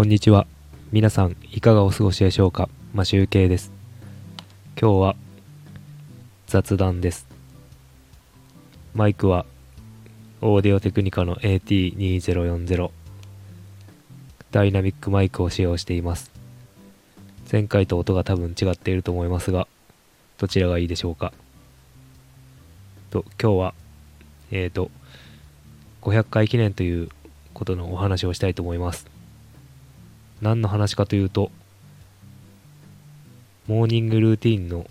こんにちは。皆さん、いかがお過ごしでしょうか？マシュウケイです。今日は、雑談です。マイクは、オーディオテクニカの AT2040 ダイナミックマイクを使用しています。前回と音が多分違っていると思いますが、どちらがいいでしょうか？と、今日は、えーと、500回記念ということのお話をしたいと思います。何の話かというと、モーニングルーティンの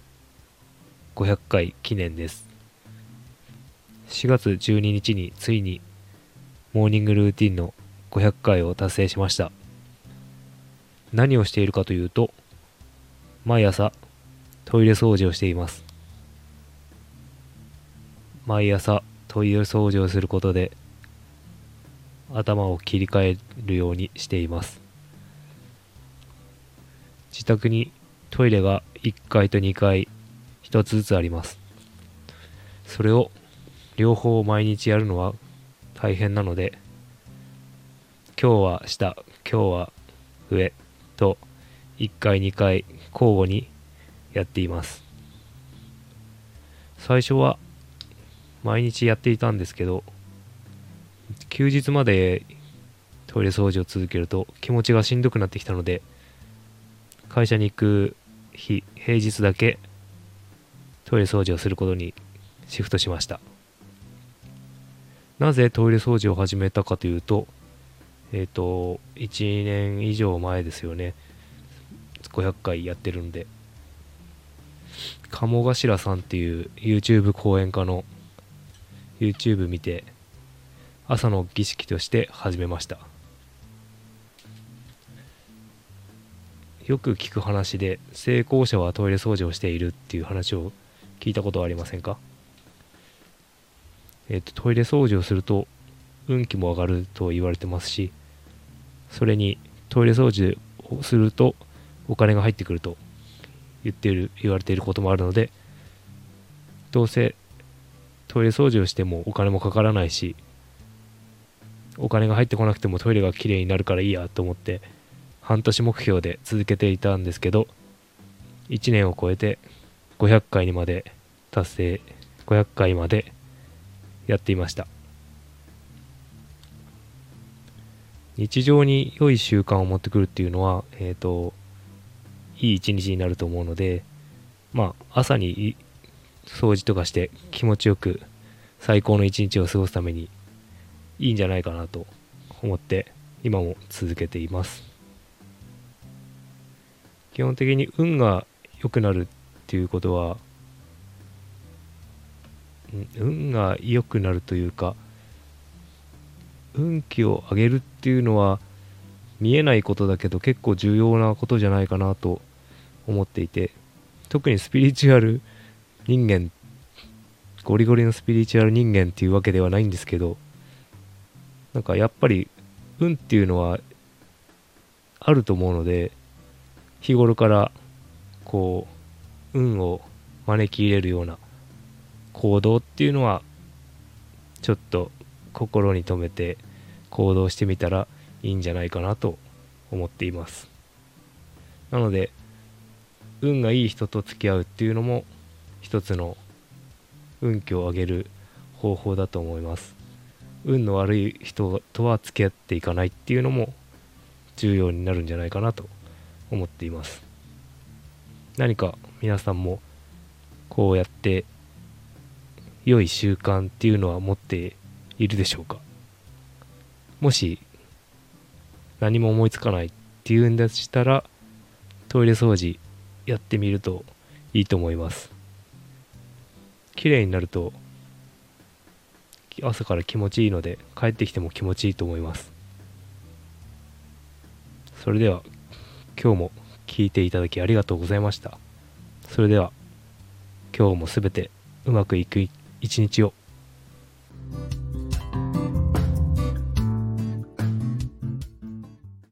500回記念です。4月12日についにモーニングルーティンの500回を達成しました。何をしているかというと、毎朝トイレ掃除をしています。毎朝トイレ掃除をすることで頭を切り替えるようにしています。自宅にトイレが1階と2階1つずつあります。それを両方毎日やるのは大変なので、今日は下、今日は上と1階2階交互にやっています。最初は毎日やっていたんですけど、休日までトイレ掃除を続けると気持ちがしんどくなってきたので、会社に行く日、平日だけトイレ掃除をすることにシフトしました。なぜトイレ掃除を始めたかというと、えっ、と、1年以上前ですよね。500回やってるんで。鴨頭さんっていう YouTube 講演家の YouTube 見て、朝の儀式として始めました。よく聞く話で成功者はトイレ掃除をしているっていう話を聞いたことはありませんか？えっ、とトイレ掃除をすると運気も上がると言われてますしそれにトイレ掃除をするとお金が入ってくると言っている言われていることもあるのでどうせトイレ掃除をしてもお金もかからないしお金が入ってこなくてもトイレがきれいになるからいいやと思って半年目標で続けていたんですけど1年を超えて500回にまで達成500回までやっていました。日常に良い習慣を持ってくるっていうのはえっ、といい一日になると思うのでまあ朝に掃除とかして気持ちよく最高の一日を過ごすためにいいんじゃないかなと思って今も続けています。基本的に運が良くなるっていうことは運が良くなるというか運気を上げるっていうのは見えないことだけど結構重要なことじゃないかなと思っていて特にスピリチュアル人間ゴリゴリのスピリチュアル人間っていうわけではないんですけどなんかやっぱり運っていうのはあると思うので日頃からこう運を招き入れるような行動っていうのはちょっと心に留めて行動してみたらいいんじゃないかなと思っています。なので運がいい人と付き合うっていうのも一つの運気を上げる方法だと思います。運の悪い人とは付き合っていかないっていうのも重要になるんじゃないかなと思っています。何か皆さんもこうやって良い習慣っていうのは持っているでしょうか？もし何も思いつかないっていうんでしたらトイレ掃除やってみるといいと思います。綺麗になると朝から気持ちいいので帰ってきても気持ちいいと思います。それでは今日も聞いていただきありがとうございました。それでは今日も全てうまくいく一日を